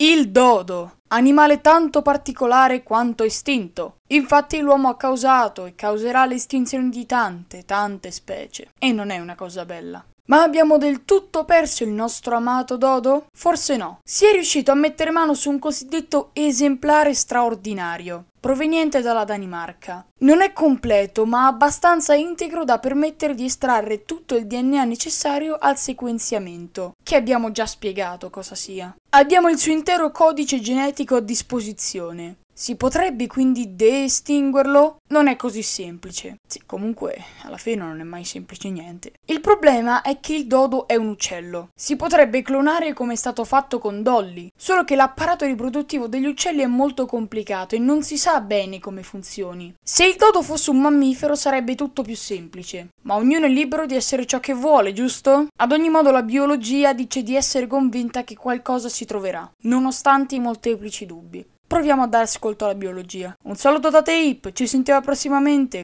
Il dodo, animale tanto particolare quanto estinto. Infatti l'uomo ha causato e causerà l'estinzione di tante, tante specie. E non è una cosa bella. Ma abbiamo del tutto perso il nostro amato dodo? Forse no. Si è riuscito a mettere mano su un cosiddetto esemplare straordinario, proveniente dalla Danimarca. Non è completo, ma abbastanza integro da permettere di estrarre tutto il DNA necessario al sequenziamento, che abbiamo già spiegato cosa sia. Abbiamo il suo intero codice genetico a disposizione. Si potrebbe quindi destinguerlo? Non è così semplice. Sì, comunque, alla fine non è mai semplice niente. Il problema è che il dodo è un uccello. Si potrebbe clonare come è stato fatto con Dolly, solo che l'apparato riproduttivo degli uccelli è molto complicato e non si sa bene come funzioni. Se il dodo fosse un mammifero sarebbe tutto più semplice, ma ognuno è libero di essere ciò che vuole, giusto? Ad ogni modo la biologia dice di essere convinta che qualcosa si troverà, nonostante i molteplici dubbi. Proviamo a dare ascolto alla biologia. Un saluto da Tape, ci sentiamo prossimamente